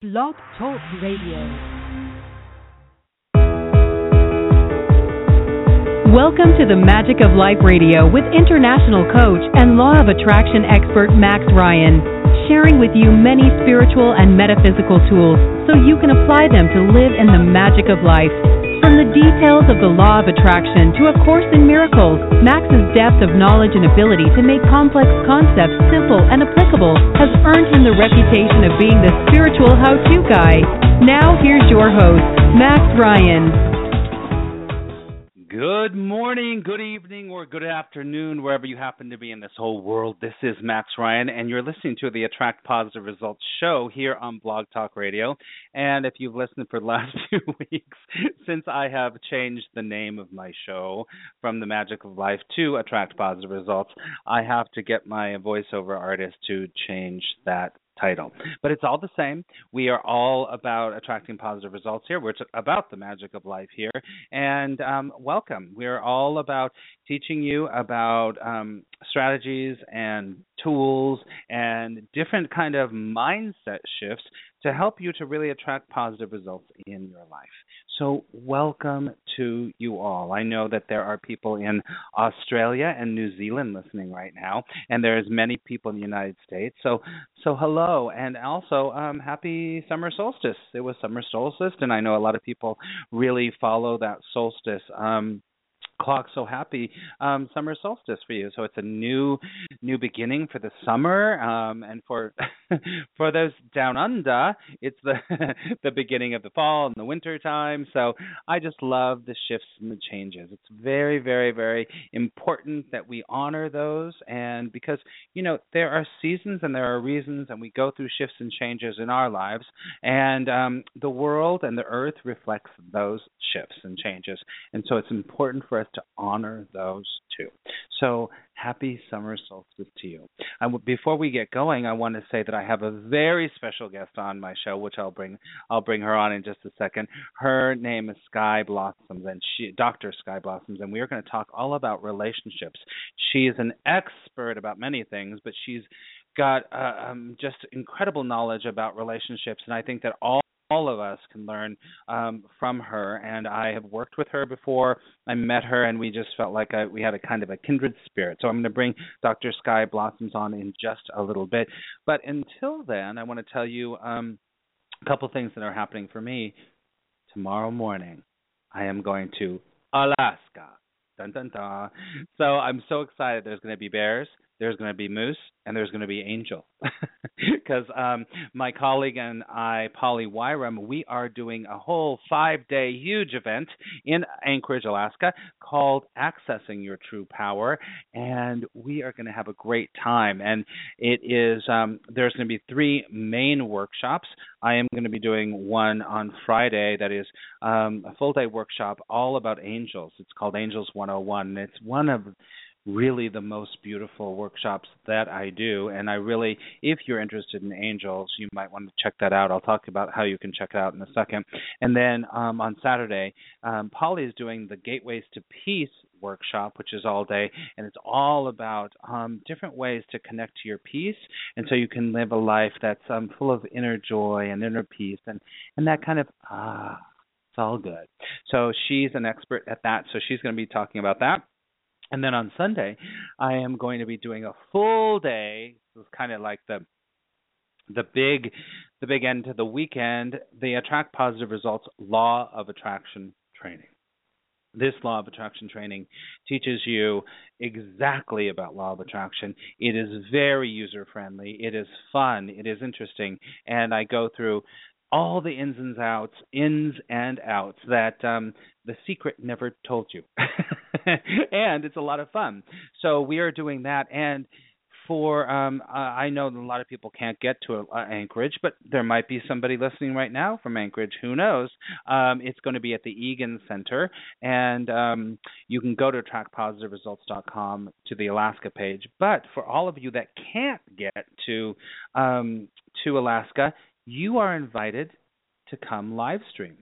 Blog Talk Radio. Welcome to the Magic of Life Radio with international coach and law of attraction expert Max Ryan, sharing with you many spiritual and metaphysical tools so you can apply them to live in the magic of life. Details of the law of attraction to A Course in Miracles, Max's depth of knowledge and ability to make complex concepts simple and applicable has earned him the reputation of being the spiritual how-to guy. Now here's your host, Max Ryan. Good morning, good evening, or good afternoon, wherever you happen to be in this whole world. This is Max Ryan, and you're listening to the Attract Positive Results show here on Blog Talk Radio. And if you've listened for the last few weeks, since I have changed the name of my show from The Magic of Life to Attract Positive Results, I have to get my voiceover artist to change that title. But it's all the same. We are all about attracting positive results here. We're about the magic of life here. And um, welcome. We're all about teaching you about um, strategies and tools and different kind of mindset shifts to help you to really attract positive results in your life. So, welcome to you all. I know that there are people in Australia and New Zealand listening right now, and there's many people in the United States. So, so hello, and also um, happy summer solstice. It was summer solstice, and I know a lot of people really follow that solstice. Um, clock so happy um, summer solstice for you. So it's a new new beginning for the summer um, and for for those down under it's the the beginning of the fall and the winter time. So i just love the shifts and the changes. It's very very very important that we honor those. And because you know there are seasons and there are reasons and we go through shifts and changes in our lives. And um, the world and the earth reflects those shifts and changes. And so it's important for us to honor those two. So happy summer solstice to you. And before we get going, I want to say that I have a very special guest on my show, which I'll bring I'll bring her on in just a second. Her name is Sky Blossoms, and she Dr. Sky Blossoms, and we are going to talk all about relationships. She is an expert about many things, but she's got uh, um, just incredible knowledge about relationships, and I think that all all of us can learn um, from her. And I have worked with her before. I met her, and we just felt like a, we had a kind of a kindred spirit. So I'm going to bring Dr. Sky Blossoms on in just a little bit. But until then, I want to tell you um, a couple things that are happening for me. Tomorrow morning, I am going to Alaska. Dun dun dun. So I'm so excited. There's going to be bears there's going to be moose and there's going to be angel. Because um, my colleague and i polly wyram we are doing a whole five day huge event in anchorage alaska called accessing your true power and we are going to have a great time. And it is um, there's going to be three main workshops. I am going to be doing one on friday that is um, a full day workshop all about angels. It's called angels 101 and it's one of really the most beautiful workshops that I do. And I really, if you're interested in angels, you might want to check that out. I'll talk about how you can check it out in a second. And then um, on Saturday, um, Polly is doing the Gateways to Peace workshop, which is all day, and it's all about um, different ways to connect to your peace, and so you can live a life that's um, full of inner joy and inner peace, and and that kind of ah, it's all good. So she's an expert at that, so she's going to be talking about that. And then on Sunday, I am going to be doing a full day. It's kind of like the the big the big end to the weekend, the attract positive results law of attraction training. This law of attraction training teaches you exactly about law of attraction. It is very user friendly, it is fun, it is interesting, and I go through all the ins and outs, ins and outs that um, the secret never told you. and it's a lot of fun. So we are doing that. And for um, I know a lot of people can't get to uh, Anchorage, but there might be somebody listening right now from Anchorage. Who knows? Um, it's going to be at the Egan Center, and um, you can go to attractpositiveresults.com to the Alaska page. But for all of you that can't get to um, to Alaska, you are invited to come live stream.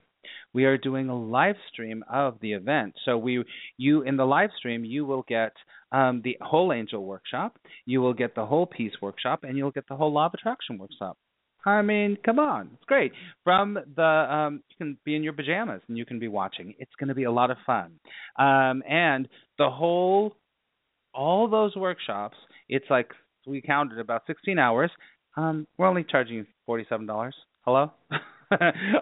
We are doing a live stream of the event. So we you in the live stream you will get um, the whole angel workshop, you will get the whole peace workshop, and you'll get the whole law of attraction workshop I mean, come on, it's great. From the um, you can be in your pajamas and you can be watching. It's going to be a lot of fun, um, and the whole, all those workshops. It's like we counted about 16 hours. Um, we're only charging forty-seven dollars. Hello.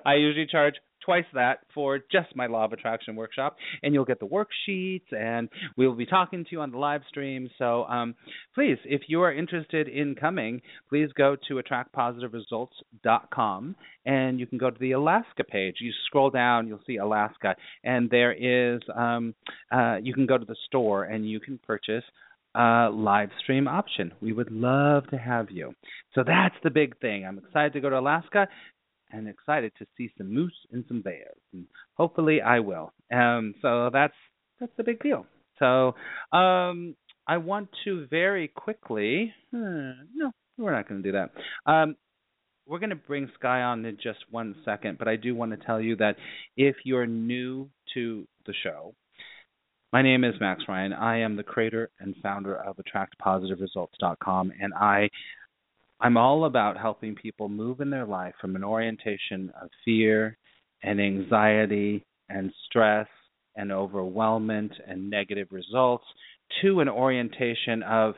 I usually charge twice that for just my law of attraction workshop and you'll get the worksheets and we'll be talking to you on the live stream so um, please if you are interested in coming please go to attractpositiveresults.com and you can go to the alaska page you scroll down you'll see alaska and there is um, uh, you can go to the store and you can purchase uh, live stream option. We would love to have you. So that's the big thing. I'm excited to go to Alaska and excited to see some moose and some bears. And hopefully I will. Um, so that's that's the big deal. So um, I want to very quickly. Uh, no, we're not going to do that. Um, we're going to bring Sky on in just one second, but I do want to tell you that if you're new to the show, my name is Max Ryan. I am the creator and founder of AttractPositiveResults.com, and I I'm all about helping people move in their life from an orientation of fear and anxiety and stress and overwhelmment and negative results to an orientation of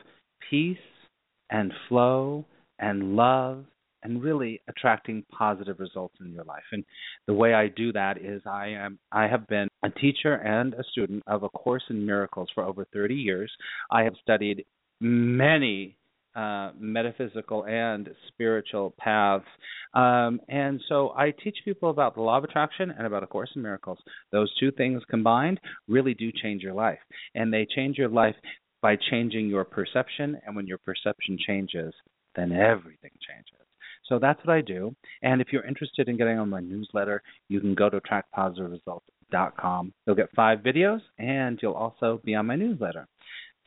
peace and flow and love and really attracting positive results in your life. And the way I do that is I am I have been a teacher and a student of a course in miracles for over 30 years. I have studied many uh, metaphysical and spiritual paths. Um, and so I teach people about the law of attraction and about A Course in Miracles. Those two things combined really do change your life. And they change your life by changing your perception. And when your perception changes, then everything changes. So that's what I do. And if you're interested in getting on my newsletter, you can go to attractpositiveresults.com. You'll get five videos and you'll also be on my newsletter.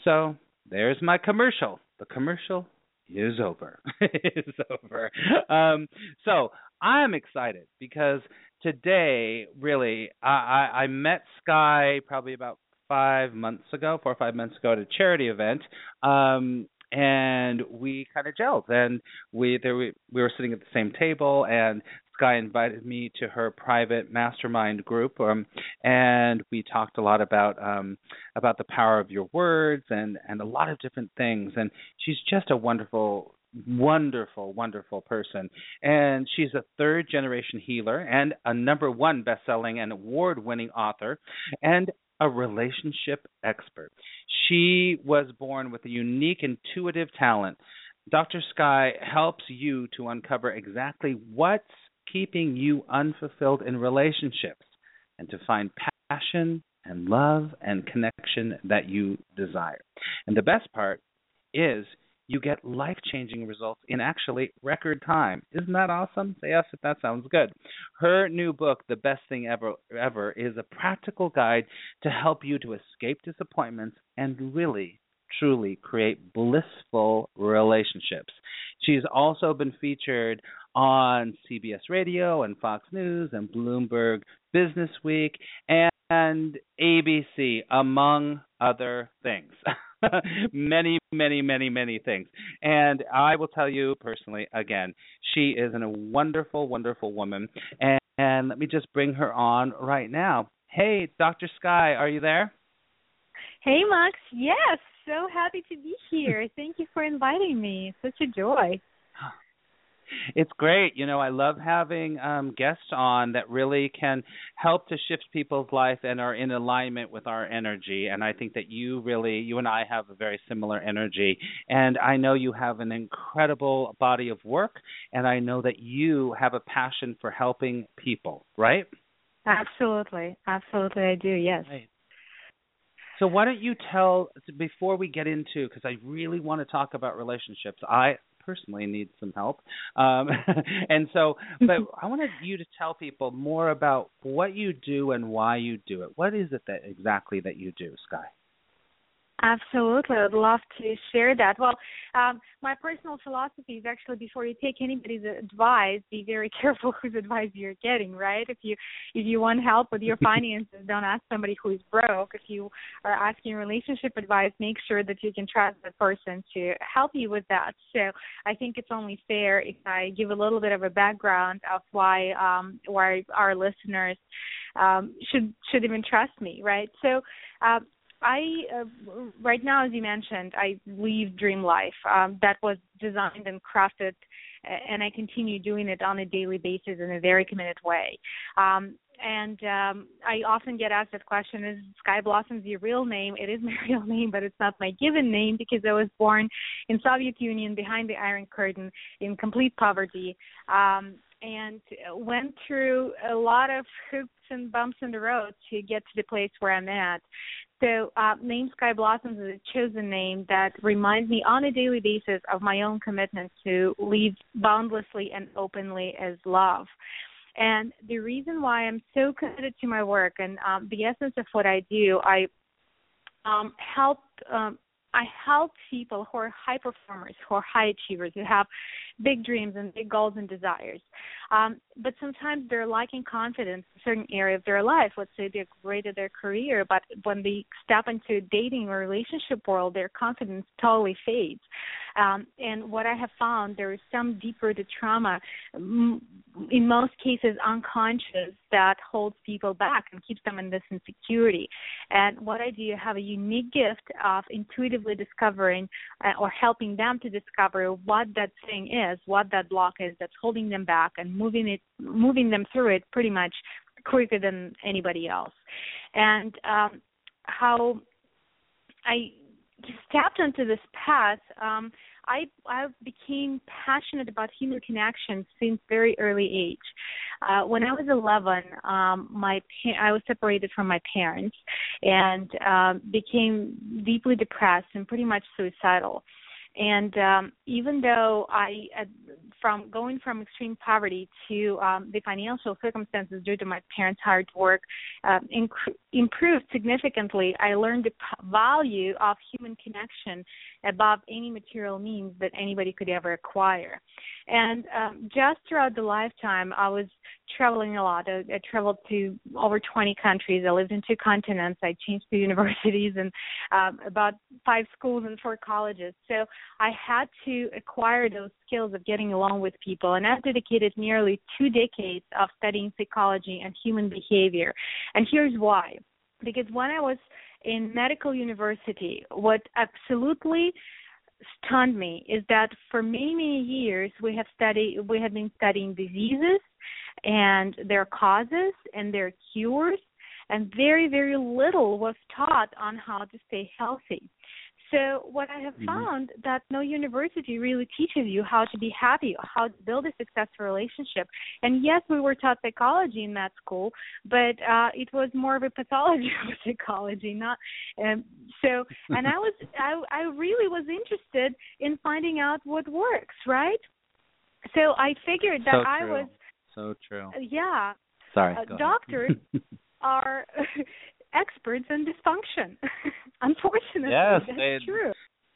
So there's my commercial. The commercial is over. is over. Um, so I'm excited because today, really, I, I, I met Sky probably about five months ago, four or five months ago at a charity event. Um, and we kind of gelled and we there we, we were sitting at the same table and Sky invited me to her private mastermind group, um, and we talked a lot about um, about the power of your words and and a lot of different things. And she's just a wonderful, wonderful, wonderful person. And she's a third generation healer and a number one best-selling and award-winning author, and a relationship expert. She was born with a unique intuitive talent. Dr. Sky helps you to uncover exactly what's keeping you unfulfilled in relationships and to find passion and love and connection that you desire. And the best part is you get life changing results in actually record time. Isn't that awesome? Say yes if that sounds good. Her new book, The Best Thing Ever Ever, is a practical guide to help you to escape disappointments and really truly create blissful relationships. She's also been featured on CBS Radio and Fox News and Bloomberg Business Week and ABC, among other things. many, many, many, many things. And I will tell you personally, again, she is a wonderful, wonderful woman. And, and let me just bring her on right now. Hey, Dr. Sky, are you there? Hey, Max. Yes, so happy to be here. Thank you for inviting me. Such a joy. It's great. You know, I love having um, guests on that really can help to shift people's life and are in alignment with our energy. And I think that you really, you and I have a very similar energy. And I know you have an incredible body of work, and I know that you have a passion for helping people, right? Absolutely. Absolutely, I do, yes. Right. So why don't you tell before we get into because I really want to talk about relationships. I personally need some help. Um, and so, but I wanted you to tell people more about what you do and why you do it. What is it that exactly that you do, Sky? Absolutely, I'd love to share that. Well, um, my personal philosophy is actually before you take anybody's advice, be very careful whose advice you're getting. Right? If you if you want help with your finances, don't ask somebody who is broke. If you are asking relationship advice, make sure that you can trust the person to help you with that. So I think it's only fair if I give a little bit of a background of why um, why our listeners um, should should even trust me. Right? So. Uh, I uh, right now, as you mentioned, I live Dream Life. Um, that was designed and crafted, and I continue doing it on a daily basis in a very committed way. Um, and um, I often get asked that question: Is Sky Blossoms your real name? It is my real name, but it's not my given name because I was born in Soviet Union behind the Iron Curtain in complete poverty. Um, and went through a lot of hoops and bumps in the road to get to the place where I'm at. So, uh, name Sky Blossoms is a chosen name that reminds me on a daily basis of my own commitment to live boundlessly and openly as love. And the reason why I'm so committed to my work and um, the essence of what I do, I um, help um, I help people who are high performers, who are high achievers, who have big dreams and big goals and desires. Um, but sometimes they're lacking confidence in certain area of their life. Let's say they're great at their career, but when they step into dating or relationship world, their confidence totally fades. Um, and what I have found, there is some deeper to trauma, in most cases unconscious, that holds people back and keeps them in this insecurity. And what I do, I have a unique gift of intuitively discovering uh, or helping them to discover what that thing is, what that block is that's holding them back, and moving it, moving them through it pretty much quicker than anybody else. And um, how I stepped onto this path, um, I I became passionate about human connection since very early age. Uh, when I was 11, um, my pa- I was separated from my parents and um, became deeply depressed and pretty much suicidal. And um, even though I, uh, from going from extreme poverty to um, the financial circumstances due to my parents' hard work uh, inc- improved significantly, I learned the p- value of human connection above any material means that anybody could ever acquire. And um, just throughout the lifetime, I was traveling a lot. I, I traveled to over 20 countries. I lived in two continents. I changed to universities and um, about five schools and four colleges. So I had to acquire those skills of getting along with people. And I've dedicated nearly two decades of studying psychology and human behavior. And here's why. Because when I was in medical university, what absolutely stunned me is that for many many years we have studied we have been studying diseases and their causes and their cures and very very little was taught on how to stay healthy so what I have mm-hmm. found that no university really teaches you how to be happy, how to build a successful relationship. And yes, we were taught psychology in that school, but uh, it was more of a pathology of psychology, not. Um, so, and I was, I, I really was interested in finding out what works, right? So I figured that so I was. So true. Yeah. Sorry. Uh, doctors are experts in dysfunction. Unfortunately, yes, that's they, true.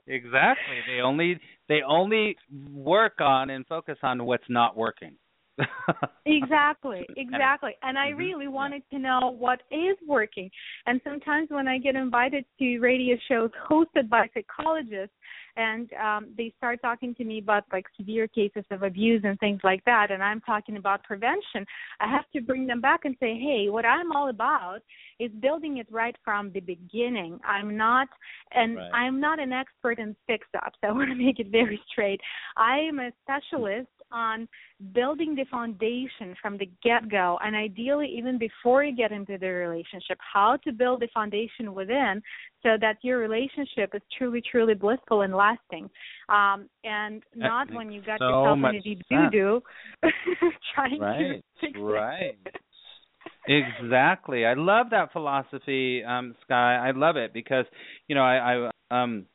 Exactly. They only they only work on and focus on what's not working. exactly, exactly. And I mm-hmm. really wanted to know what is working. And sometimes when I get invited to radio shows hosted by psychologists, and um, they start talking to me about like severe cases of abuse and things like that, and I'm talking about prevention, I have to bring them back and say, hey, what I'm all about is building it right from the beginning. I'm not, and right. I'm not an expert in fix-ups. I want to make it very straight. I am a specialist on building the foundation from the get go and ideally even before you get into the relationship how to build the foundation within so that your relationship is truly truly blissful and lasting. Um and that not when you got so yourself in a deep doo doo trying right, to fix right. It. exactly. I love that philosophy um sky. I love it because you know i i um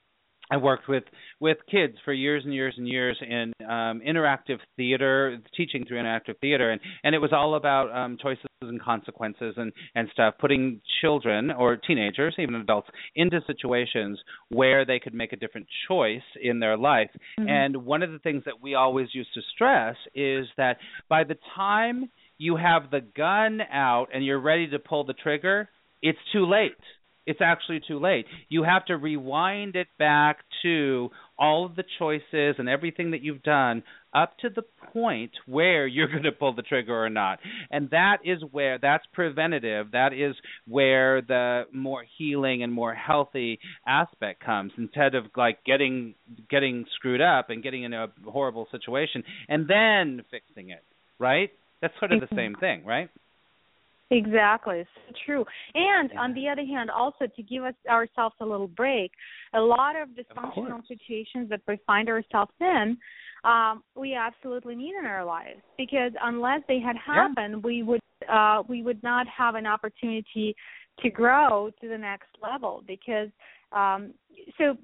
I worked with with kids for years and years and years in um, interactive theater, teaching through interactive theater, and and it was all about um, choices and consequences and and stuff, putting children or teenagers, even adults, into situations where they could make a different choice in their life. Mm-hmm. And one of the things that we always used to stress is that by the time you have the gun out and you're ready to pull the trigger, it's too late it's actually too late. You have to rewind it back to all of the choices and everything that you've done up to the point where you're going to pull the trigger or not. And that is where that's preventative. That is where the more healing and more healthy aspect comes instead of like getting getting screwed up and getting in a horrible situation and then fixing it, right? That's sort of the same thing, right? Exactly, it's true. And yeah. on the other hand, also to give us ourselves a little break, a lot of dysfunctional of situations that we find ourselves in, um, we absolutely need in our lives because unless they had happened, yeah. we would uh, we would not have an opportunity to grow to the next level. Because um, so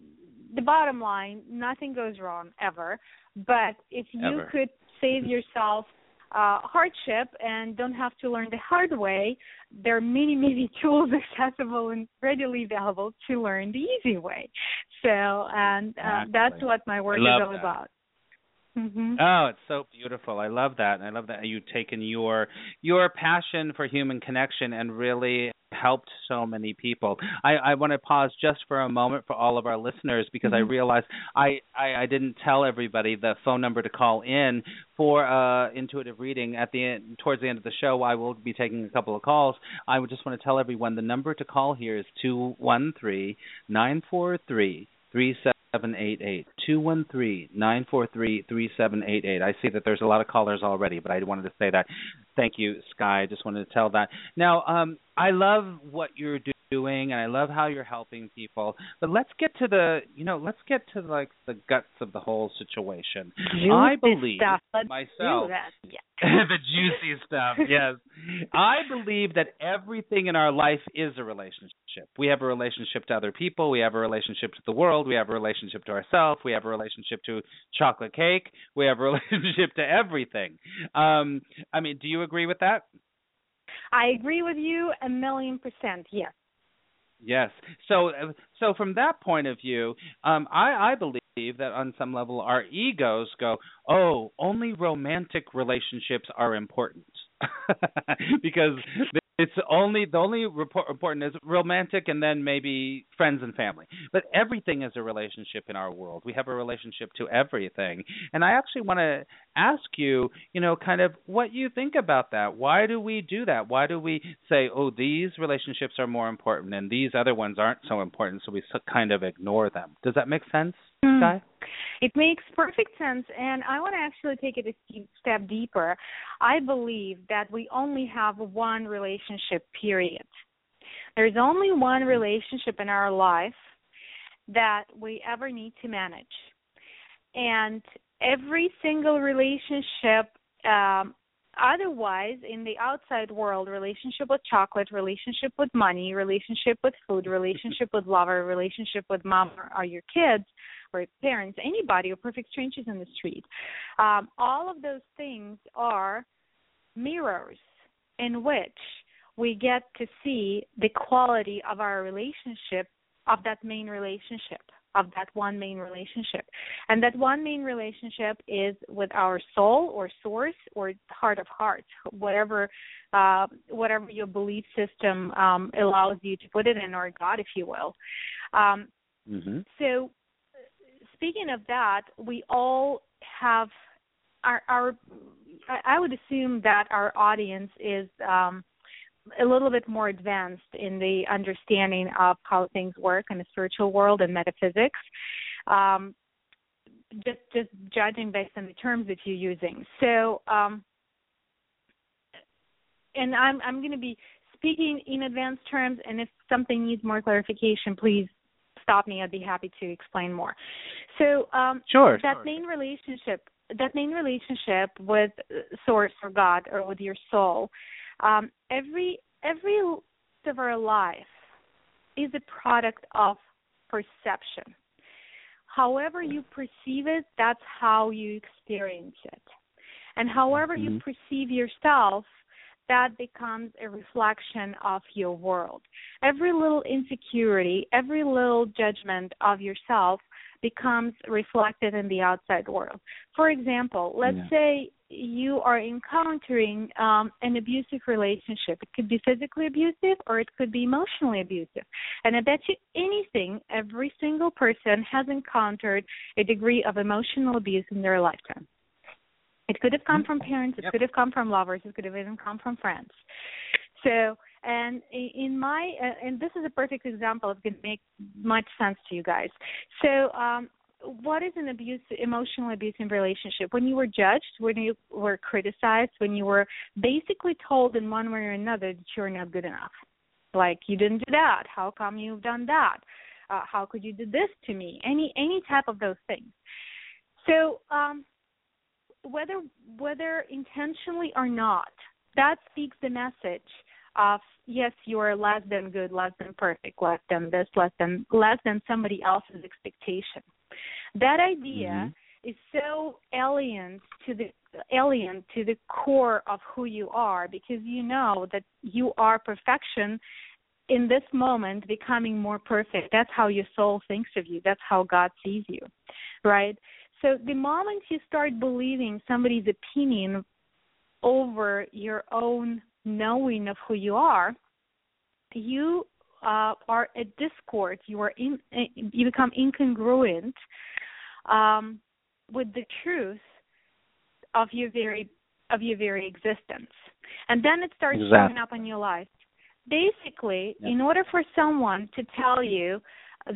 the bottom line, nothing goes wrong ever. But if you ever. could save yourself uh, hardship and don't have to learn the hard way, there are many, many tools accessible and readily available to learn the easy way. So, and uh, exactly. that's what my work is all that. about. Mm-hmm. Oh, it's so beautiful. I love that. I love that you've taken your your passion for human connection and really helped so many people. I, I want to pause just for a moment for all of our listeners because mm-hmm. I realized I, I, I didn't tell everybody the phone number to call in for uh, intuitive reading at the end, towards the end of the show. I will be taking a couple of calls. I would just want to tell everyone the number to call here is two one three nine four three three seven seven eight eight two one three nine four three three seven eight eight. I see that there's a lot of callers already, but I wanted to say that. Thank you, Sky. I just wanted to tell that. Now, um, I love what you're doing and I love how you're helping people. But let's get to the you know, let's get to like the guts of the whole situation. Juicy I believe stuff. Let's myself yeah. the juicy stuff, yes. I believe that everything in our life is a relationship. We have a relationship to other people, we have a relationship to the world, we have a relationship to ourselves, we have a relationship to chocolate cake, we have a relationship to everything. Um I mean, do you agree with that? I agree with you a million percent. Yes. Yes. So, so from that point of view, um, I, I believe that on some level our egos go, oh, only romantic relationships are important, because it's only the only report, important is romantic and then maybe friends and family. But everything is a relationship in our world. We have a relationship to everything. And I actually want to ask you, you know, kind of what you think about that. Why do we do that? Why do we say, "Oh, these relationships are more important and these other ones aren't so important," so we kind of ignore them? Does that make sense, mm. It makes perfect sense, and I want to actually take it a step deeper. I believe that we only have one relationship, period. There's only one relationship in our life that we ever need to manage. And every single relationship um, otherwise in the outside world relationship with chocolate relationship with money relationship with food relationship with lover relationship with mom or your kids or parents anybody or perfect strangers in the street um, all of those things are mirrors in which we get to see the quality of our relationship of that main relationship of that one main relationship. And that one main relationship is with our soul or source or heart of hearts, whatever uh, whatever your belief system um, allows you to put it in, or God, if you will. Um, mm-hmm. So, speaking of that, we all have our our. I would assume that our audience is um, a little bit more advanced in the understanding of how things work in the spiritual world and metaphysics. Um, just just judging based on the terms that you're using. So, um, and I'm I'm going to be speaking in advanced terms, and if something needs more clarification, please stop me. I'd be happy to explain more. So, um, sure, that sure. main relationship, that main relationship with Source or God or with your soul, um, every every of our life is a product of perception. however you perceive it, that's how you experience it. And however mm-hmm. you perceive yourself, that becomes a reflection of your world. Every little insecurity, every little judgment of yourself becomes reflected in the outside world. For example, let's yeah. say you are encountering um, an abusive relationship. It could be physically abusive or it could be emotionally abusive. And I bet you anything, every single person has encountered a degree of emotional abuse in their lifetime. It could have come from parents, it yep. could have come from lovers, it could have even come from friends. So, and in my, uh, and this is a perfect example. It can make much sense to you guys. So, um, what is an abuse, emotional abuse in relationship? When you were judged, when you were criticized, when you were basically told in one way or another that you're not good enough, like you didn't do that. How come you've done that? Uh, how could you do this to me? Any any type of those things. So um, whether whether intentionally or not, that speaks the message of yes, you are less than good, less than perfect, less than this, less than less than somebody else's expectation. That idea mm-hmm. is so alien to the alien to the core of who you are because you know that you are perfection in this moment becoming more perfect. That's how your soul thinks of you. That's how God sees you. Right? So the moment you start believing somebody's opinion over your own knowing of who you are, you uh, are at discord. You are in. You become incongruent um, with the truth of your very of your very existence, and then it starts exactly. showing up in your life. Basically, yep. in order for someone to tell you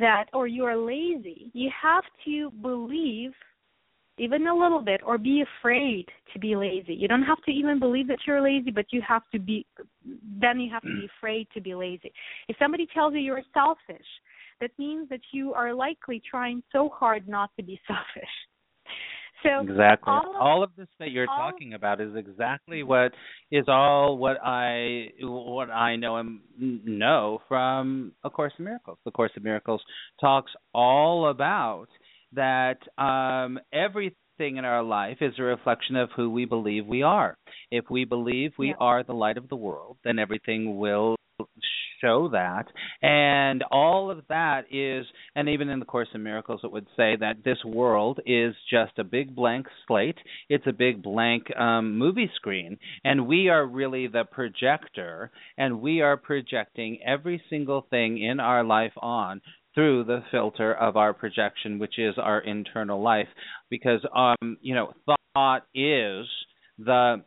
that or you are lazy, you have to believe even a little bit or be afraid to be lazy. You don't have to even believe that you're lazy but you have to be then you have to be afraid to be lazy. If somebody tells you you're selfish that means that you are likely trying so hard not to be selfish. So exactly. all of, all of this that you're talking about is exactly what is all what I what I know and know from A Course in Miracles. The Course in Miracles talks all about that um, everything in our life is a reflection of who we believe we are. If we believe we yeah. are the light of the world, then everything will show that. And all of that is, and even in the Course in Miracles, it would say that this world is just a big blank slate. It's a big blank um, movie screen. And we are really the projector, and we are projecting every single thing in our life on through the filter of our projection, which is our internal life, because um, you know thought is the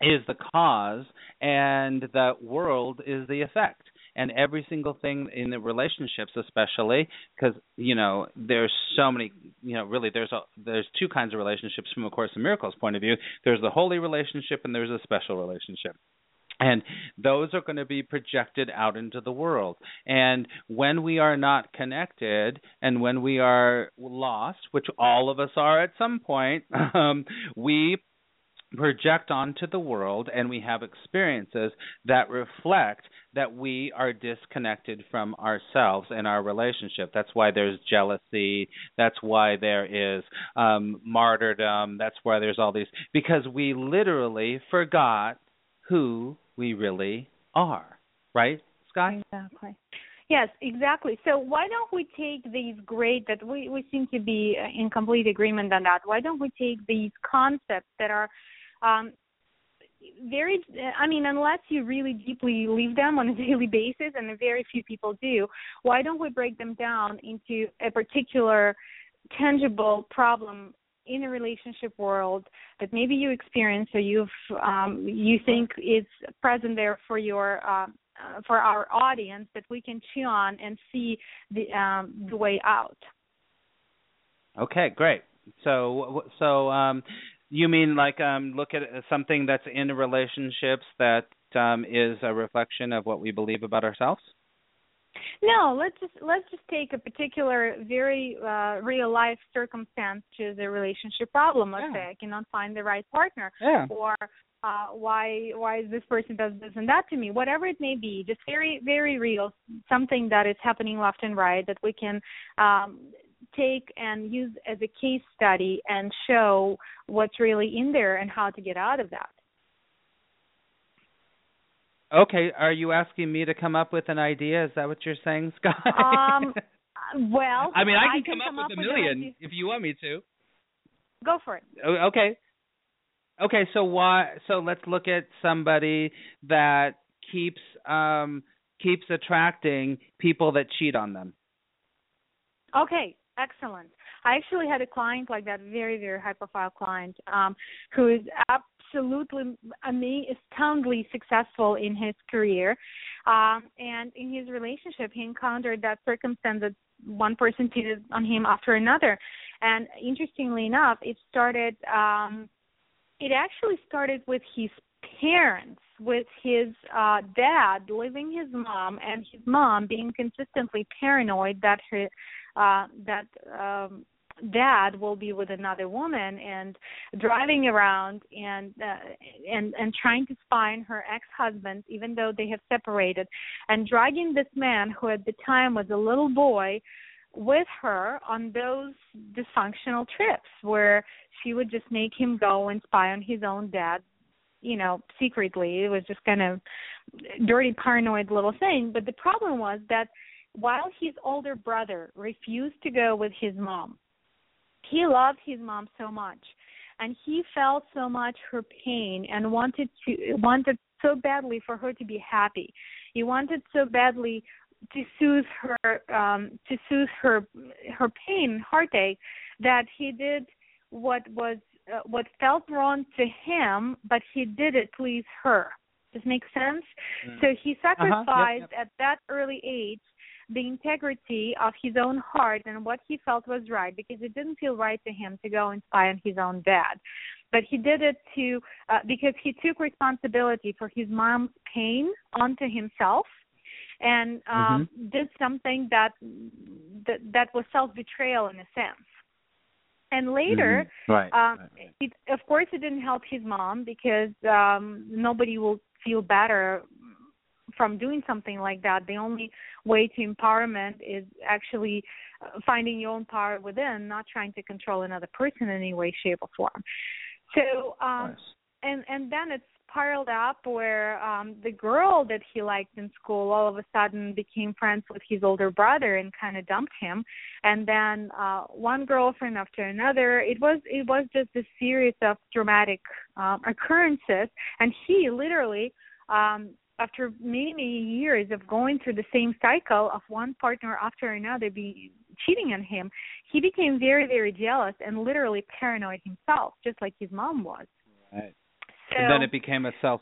is the cause, and the world is the effect. And every single thing in the relationships, especially because you know there's so many, you know, really there's a there's two kinds of relationships from a Course in Miracles point of view. There's the holy relationship and there's a special relationship. And those are going to be projected out into the world. And when we are not connected and when we are lost, which all of us are at some point, um, we project onto the world and we have experiences that reflect that we are disconnected from ourselves and our relationship. That's why there's jealousy. That's why there is um, martyrdom. That's why there's all these, because we literally forgot who we really are. Right, Sky? Exactly. Yes, exactly. So why don't we take these great that we, we seem to be in complete agreement on that. Why don't we take these concepts that are um, very i mean unless you really deeply live them on a daily basis and very few people do why don't we break them down into a particular tangible problem in a relationship world that maybe you experience or you've um, you think is present there for your uh, uh, for our audience that we can chew on and see the um, the way out. Okay, great. So so um, you mean like um, look at something that's in relationships that um, is a reflection of what we believe about ourselves? No, let's just let's just take a particular very uh, real life circumstance to the relationship problem. Let's yeah. say I cannot find the right partner, yeah. or uh, why why this person does this and that to me. Whatever it may be, just very very real, something that is happening left and right that we can um, take and use as a case study and show what's really in there and how to get out of that. Okay, are you asking me to come up with an idea? Is that what you're saying, Scott? Um, well, I mean, I can, can come, up, up with a million if you want me to. Go for it. Okay. Okay, so why? So let's look at somebody that keeps um keeps attracting people that cheat on them. Okay, excellent. I actually had a client like that, very very high profile client, um, who is absolutely amazing, astoundingly successful in his career, um, and in his relationship, he encountered that circumstance that one person cheated on him after another, and interestingly enough, it started. Um, it actually started with his parents with his uh dad leaving his mom and his mom being consistently paranoid that her uh that um dad will be with another woman and driving around and uh, and and trying to spy on her ex-husband even though they have separated and dragging this man who at the time was a little boy with her on those dysfunctional trips where she would just make him go and spy on his own dad you know secretly. It was just kind of dirty paranoid little thing. But the problem was that while his older brother refused to go with his mom he loved his mom so much and he felt so much her pain and wanted to wanted so badly for her to be happy he wanted so badly to soothe her um to soothe her her pain heartache that he did what was uh, what felt wrong to him but he did it please her does make sense mm. so he sacrificed uh-huh. yep, yep. at that early age the integrity of his own heart and what he felt was right because it didn't feel right to him to go and spy on his own dad but he did it to uh, because he took responsibility for his mom's pain onto himself and um mm-hmm. did something that that that was self betrayal in a sense and later mm-hmm. right, um right. it of course it didn't help his mom because um nobody will feel better from doing something like that the only way to empowerment is actually uh, finding your own power within not trying to control another person in any way shape or form. So um nice. and and then it's spiraled up where um the girl that he liked in school all of a sudden became friends with his older brother and kind of dumped him. And then uh one girlfriend after another it was it was just a series of dramatic um occurrences. And he literally um after many many years of going through the same cycle of one partner after another be cheating on him he became very very jealous and literally paranoid himself just like his mom was. Right. So, and then it became a self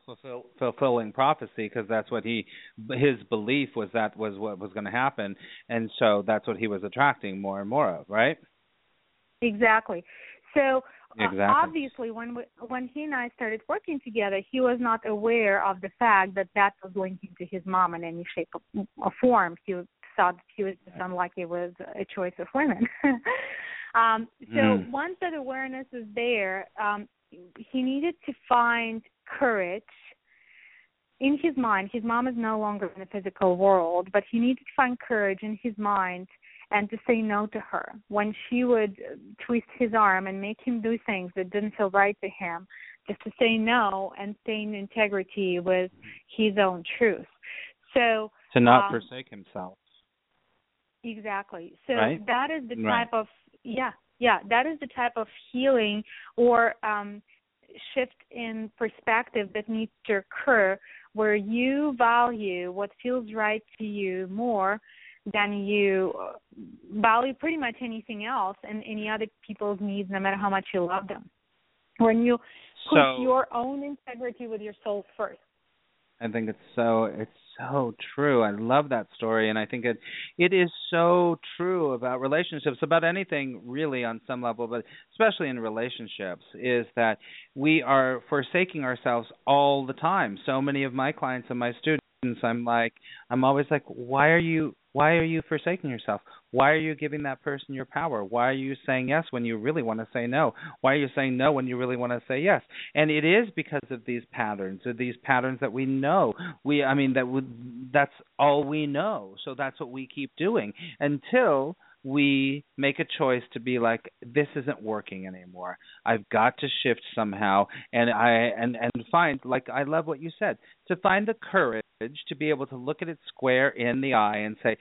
fulfilling prophecy because that's what he his belief was that was what was going to happen. And so that's what he was attracting more and more of right? Exactly. So uh, exactly. obviously when we, when he and I started working together he was not aware of the fact that that was linking to his mom in any shape or, or form he thought he was just unlucky with a choice of women um so mm. once that awareness is there um he needed to find courage in his mind. His mom is no longer in the physical world, but he needed to find courage in his mind and to say no to her when she would twist his arm and make him do things that didn't feel right to him just to say no and stay in integrity with his own truth so to not um, forsake himself exactly so right? that is the right. type of yeah yeah that is the type of healing or um shift in perspective that needs to occur where you value what feels right to you more than you uh, value pretty much anything else and any other people's needs no matter how much you love them when you put so, your own integrity with your soul first I think it's so it's so true. I love that story and I think it it is so true about relationships, about anything really on some level, but especially in relationships, is that we are forsaking ourselves all the time. So many of my clients and my students I'm like I'm always like, Why are you why are you forsaking yourself? Why are you giving that person your power? Why are you saying yes when you really want to say no? Why are you saying no when you really want to say yes? And it is because of these patterns, of these patterns that we know. We, I mean, that we, that's all we know. So that's what we keep doing until we make a choice to be like this isn't working anymore. I've got to shift somehow. And i and and find like i love what you said to find the courage to be able to look at it square in the eye and say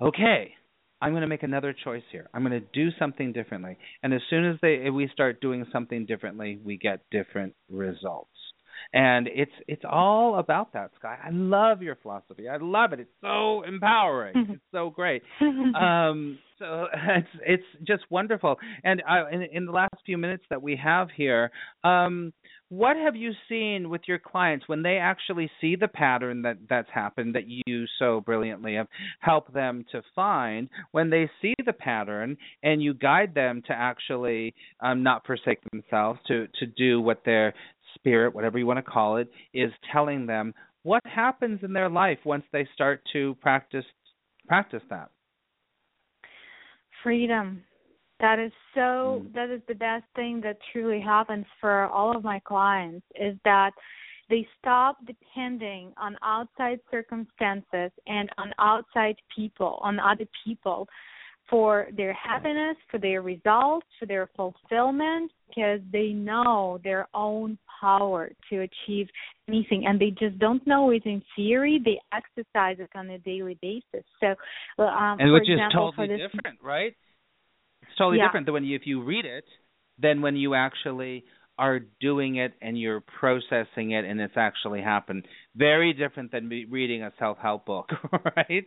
okay i'm going to make another choice here. I'm going to do something differently. And as soon as they we start doing something differently we get different results and it's it's all about that sky. I love your philosophy. I love it. It's so empowering. It's so great. Um so it's it's just wonderful. And I, in, in the last few minutes that we have here um what have you seen with your clients when they actually see the pattern that that's happened that you so brilliantly have helped them to find? When they see the pattern and you guide them to actually um, not forsake themselves to to do what they're spirit, whatever you want to call it, is telling them what happens in their life once they start to practice practice that. Freedom. That is so Mm. that is the best thing that truly happens for all of my clients is that they stop depending on outside circumstances and on outside people, on other people for their happiness, for their results, for their fulfillment, because they know their own power to achieve anything. And they just don't know it in theory. They exercise it on a daily basis. So um and for which example, is totally this, different right? It's totally Yeah. different than when you if you read it than when you actually are doing it and you're processing it and it's actually happened. Very different than reading a self-help book right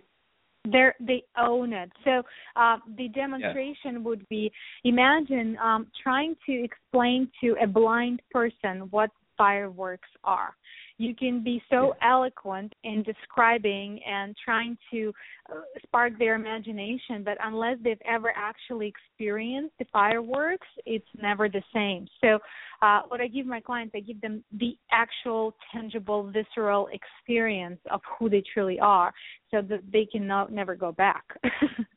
they're they own it. So uh, the demonstration would be imagine um, trying to explain to a blind person what fireworks are you can be so eloquent in describing and trying to uh, spark their imagination but unless they've ever actually experienced the fireworks it's never the same. So uh, what i give my clients i give them the actual tangible visceral experience of who they truly are so that they can no, never go back.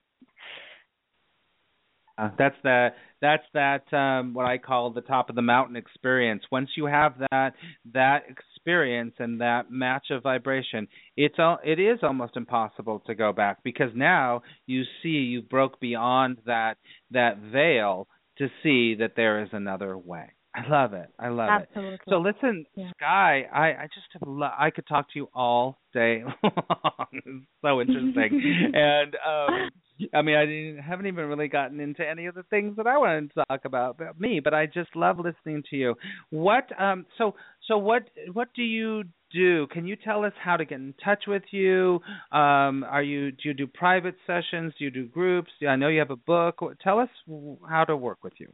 Uh, that's the that's that um what I call the top of the mountain experience. Once you have that that experience and that match of vibration, it's all it is almost impossible to go back because now you see you broke beyond that that veil to see that there is another way. I love it. I love Absolutely. it. So listen, Yeah. Sky, I I just have lo- I could talk to you all day long. it's so interesting. and um I mean, I didn't, haven't even really gotten into any of the things that I wanted to talk about, about me, but I just love listening to you. What um so so what what do you do? Can you tell us how to get in touch with you? Um are you do you do private sessions? Do you do groups? I know you have a book. Tell us how to work with you.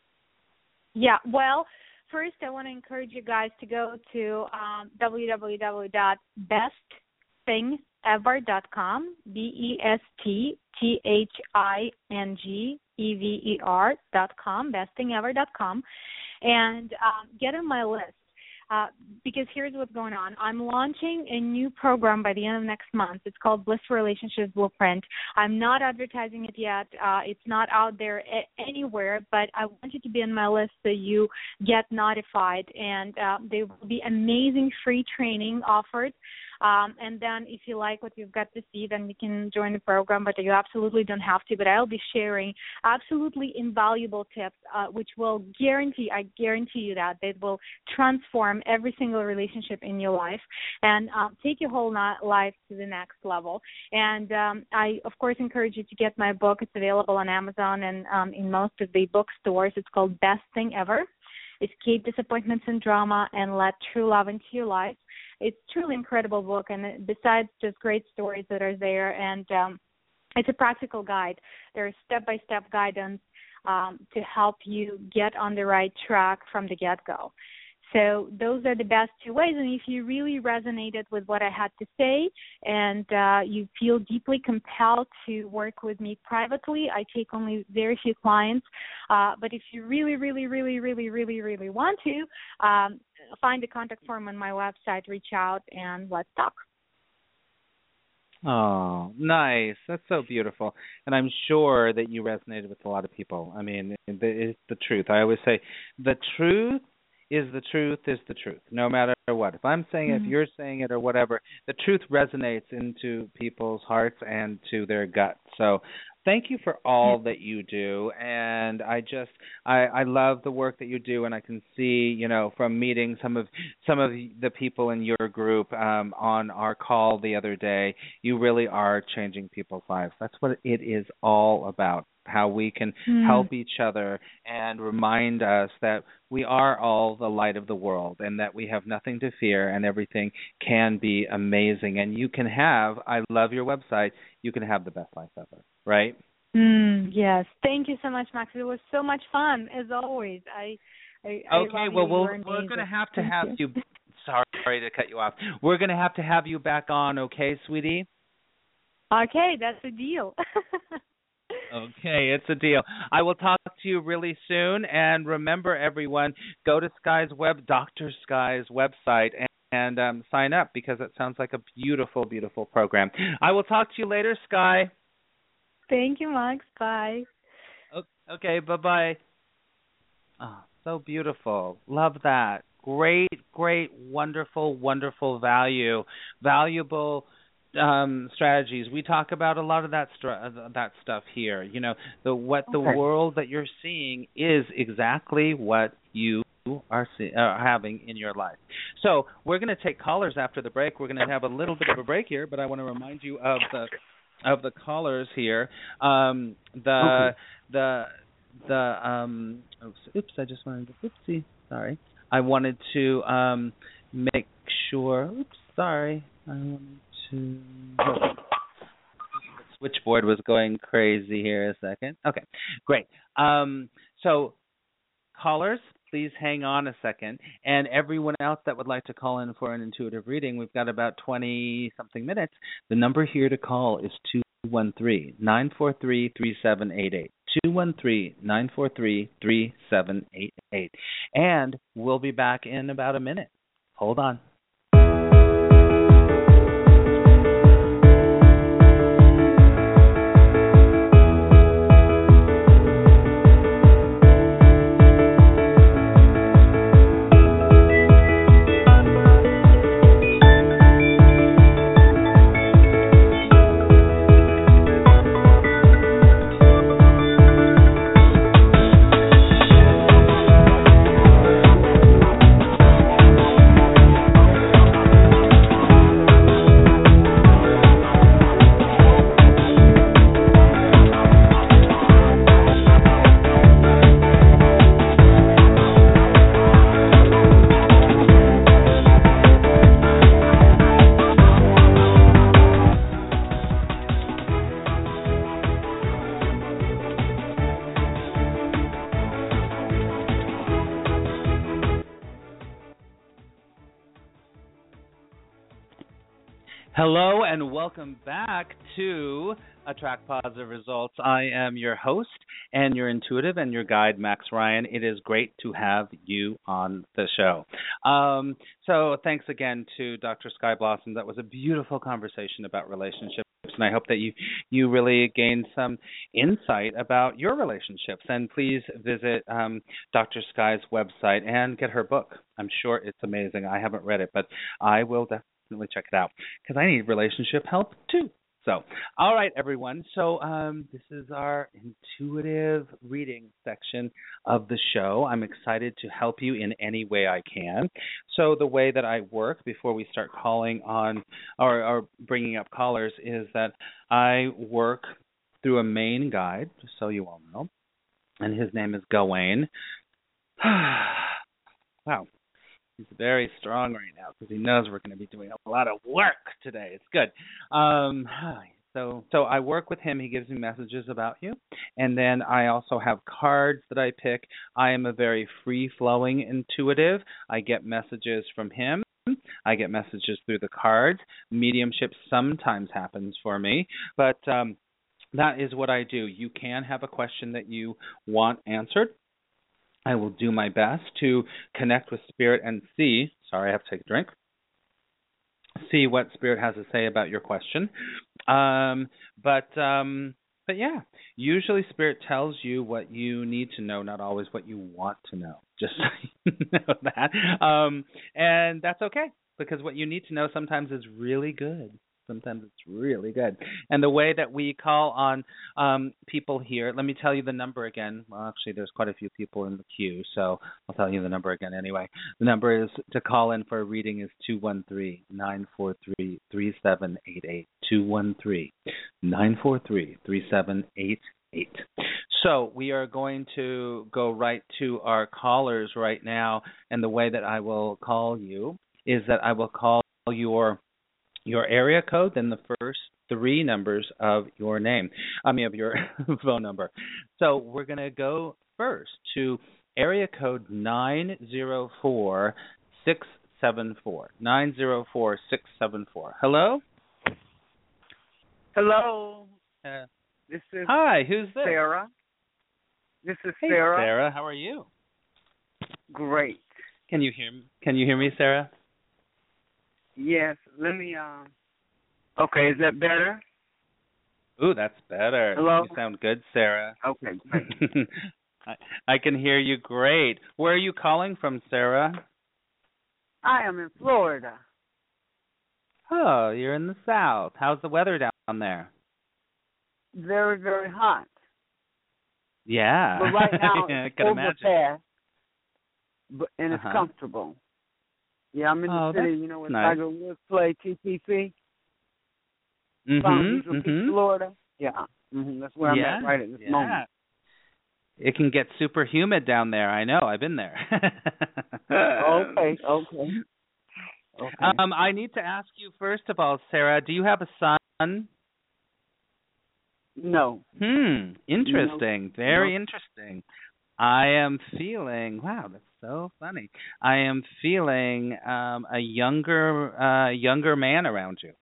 Yeah, well, first I want to encourage you guys to go to um, www.bestthingever.com, B E S T T H I N G E V E R dot com, bestthingever.com, and um, get on my list. Uh, because here's what's going on. I'm launching a new program by the end of next month. It's called Blissful Relationships Blueprint. I'm not advertising it yet. Uh, it's not out there a- anywhere, but I want you to be on my list so you get notified. And uh, there will be amazing free training offered. Um, and then if you like what you've got to see, then you can join the program, but you absolutely don't have to. But I'll be sharing absolutely invaluable tips, uh, which will guarantee, I guarantee you that, they will transform every single relationship in your life and um, take your whole life to the next level. And um, I, of course, encourage you to get my book. It's available on Amazon and um, in most of the bookstores. It's called Best Thing Ever escape disappointments and drama and let true love into your life. It's truly incredible book and besides just great stories that are there and um it's a practical guide. There's step by step guidance um, to help you get on the right track from the get go so those are the best two ways and if you really resonated with what i had to say and uh, you feel deeply compelled to work with me privately i take only very few clients uh, but if you really really really really really really want to um, find the contact form on my website reach out and let's talk Oh, nice. That's so beautiful. And I'm sure that you resonated with a lot of people. I mean, it's the truth. I always say the truth is the truth is the truth, no matter what. If I'm saying mm-hmm. it, if you're saying it, or whatever, the truth resonates into people's hearts and to their gut. So thank you for all that you do and i just i i love the work that you do and i can see you know from meeting some of some of the people in your group um on our call the other day you really are changing people's lives that's what it is all about how we can mm. help each other and remind us that we are all the light of the world and that we have nothing to fear and everything can be amazing. And you can have I love your website you can have the best life ever right? Mm, yes. Thank you so much Max. It was so much fun as always. I I, okay I well we'll we're going to have to have you, you sorry to cut you off. We're going to have to have you back on okay sweetie? Okay that's a deal Okay, it's a deal. I will talk to you really soon. And remember, everyone, go to Sky's web, Doctor Sky's website, and, and um, sign up because it sounds like a beautiful, beautiful program. I will talk to you later, Sky. Thank you, Max. Bye. Okay, bye bye. Oh, so beautiful. Love that. Great, great, wonderful, wonderful value, valuable um strategies. We talk about a lot of that uh, that stuff here you know the what the okay. world that you're seeing is exactly what you are see, uh, having in your life. So we're going to take callers after the break. We're going to have a little bit of a break here but i want to remind you of the of the callers here. Um the okay. the the um oops, oops i just wanted to oopsie sorry. I wanted to um make sure oops sorry. I wanted switchboard was going crazy here a second. Okay, great. Um, so, callers, please hang on a second. And everyone else that would like to call in for an intuitive reading, we've got about 20 something minutes. The number here to call is 213 943 3788. 213 943 3788. And we'll be back in about a minute. Hold on. Hello and welcome back to Attract Positive Results. I am your host and your intuitive and your guide, Max Ryan. It is great to have you on the show. Um, so, thanks again to Dr. Sky Blossom. That was a beautiful conversation about relationships, and I hope that you you really gained some insight about your relationships. And please visit um, Dr. Sky's website and get her book. I'm sure it's amazing. I haven't read it, but I will definitely definitely check it out because I need relationship help too. So, all right, everyone. So, um, this is our intuitive reading section of the show. I'm excited to help you in any way I can. So, the way that I work before we start calling on or, or bringing up callers is that I work through a main guide, just so you all know, and his name is Gawain. wow, He's very strong right now because he knows we're going to be doing a lot of work today. It's good. Um, so so I work with him. He gives me messages about you, and then I also have cards that I pick. I am a very free flowing intuitive. I get messages from him. I get messages through the cards. Mediumship sometimes happens for me, but um, that is what I do. You can have a question that you want answered. I will do my best to connect with Spirit and see. Sorry, I have to take a drink. See what Spirit has to say about your question. Um, but um, but yeah, usually spirit tells you what you need to know, not always what you want to know. Just so you know that. Um and that's okay because what you need to know sometimes is really good. Sometimes it's really good. And the way that we call on um, people here, let me tell you the number again. Well, actually, there's quite a few people in the queue, so I'll tell you the number again anyway. The number is to call in for a reading is two one three nine four three three seven eight eight. Two one three nine four three three seven eight eight. So we are going to go right to our callers right now, and the way that I will call you is that I will call your your area code, then the first three numbers of your name. I mean of your phone number. So we're gonna go first to area code nine zero four six seven four. Nine zero four six seven four. Hello? Hello. Uh, this is hi, who's this? Sarah. This is hey, Sarah. Sarah, how are you? Great. Can you hear me? Can you hear me, Sarah? Yes. Let me um Okay, is that better? Ooh, that's better. Hello? You sound good, Sarah. Okay, great. I, I can hear you great. Where are you calling from, Sarah? I am in Florida. Oh, you're in the south. How's the weather down there? Very, very hot. Yeah. But right now it's overcast. But and it's Uh-huh. comfortable. Yeah, I'm in Oh, the city, you know where nice. Tiger Woods play TPC, Mhm. Beach, Mhm. Florida. Yeah. hmm That's where yeah. I'm at right at this yeah. moment. It can get super humid down there. I know. I've been there. Okay, okay. Okay. Um, I need to ask you first of all, Sarah. Do you have a son? no. Hmm. Interesting. Very No. interesting. I am feeling. Wow, that's so funny. I am feeling um, a younger, uh, younger man around you.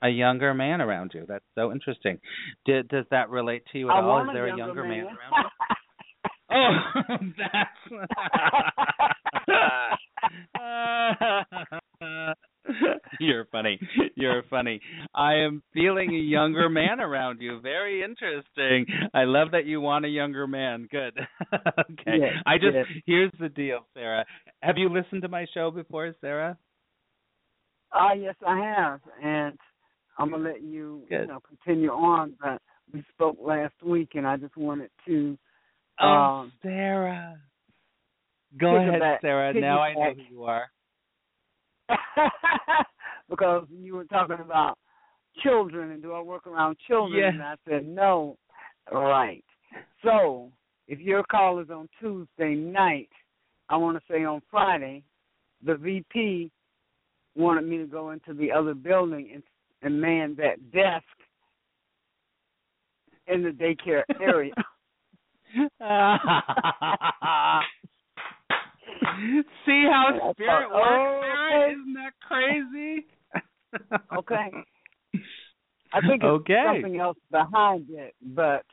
A younger man around you. That's so interesting. Did, does that relate to you at I all? Is there a younger younger man, man. around you? Oh, that's. You're funny. You're funny. I am feeling a younger man around you. Very interesting. I love that you want a younger man. Good. okay. Yes, I just yes. here's the deal, Sarah. Have you listened to my show before, Sarah? Ah, yes, I have, and I'm gonna let you, you know, continue on. But we spoke last week, and I just wanted to. Oh, Um, Sarah. Go ahead, piggyback- Sarah. Now I know who you are. because you were talking about children and do I work around children? Yes. And I said no. Right. So if your call is on Tuesday night, I want to say on Friday, the VP wanted me to go into the other building and and man that desk in the daycare area. See how spirit works, oh, Isn't that crazy? Okay. I think it's Okay. something else behind it, but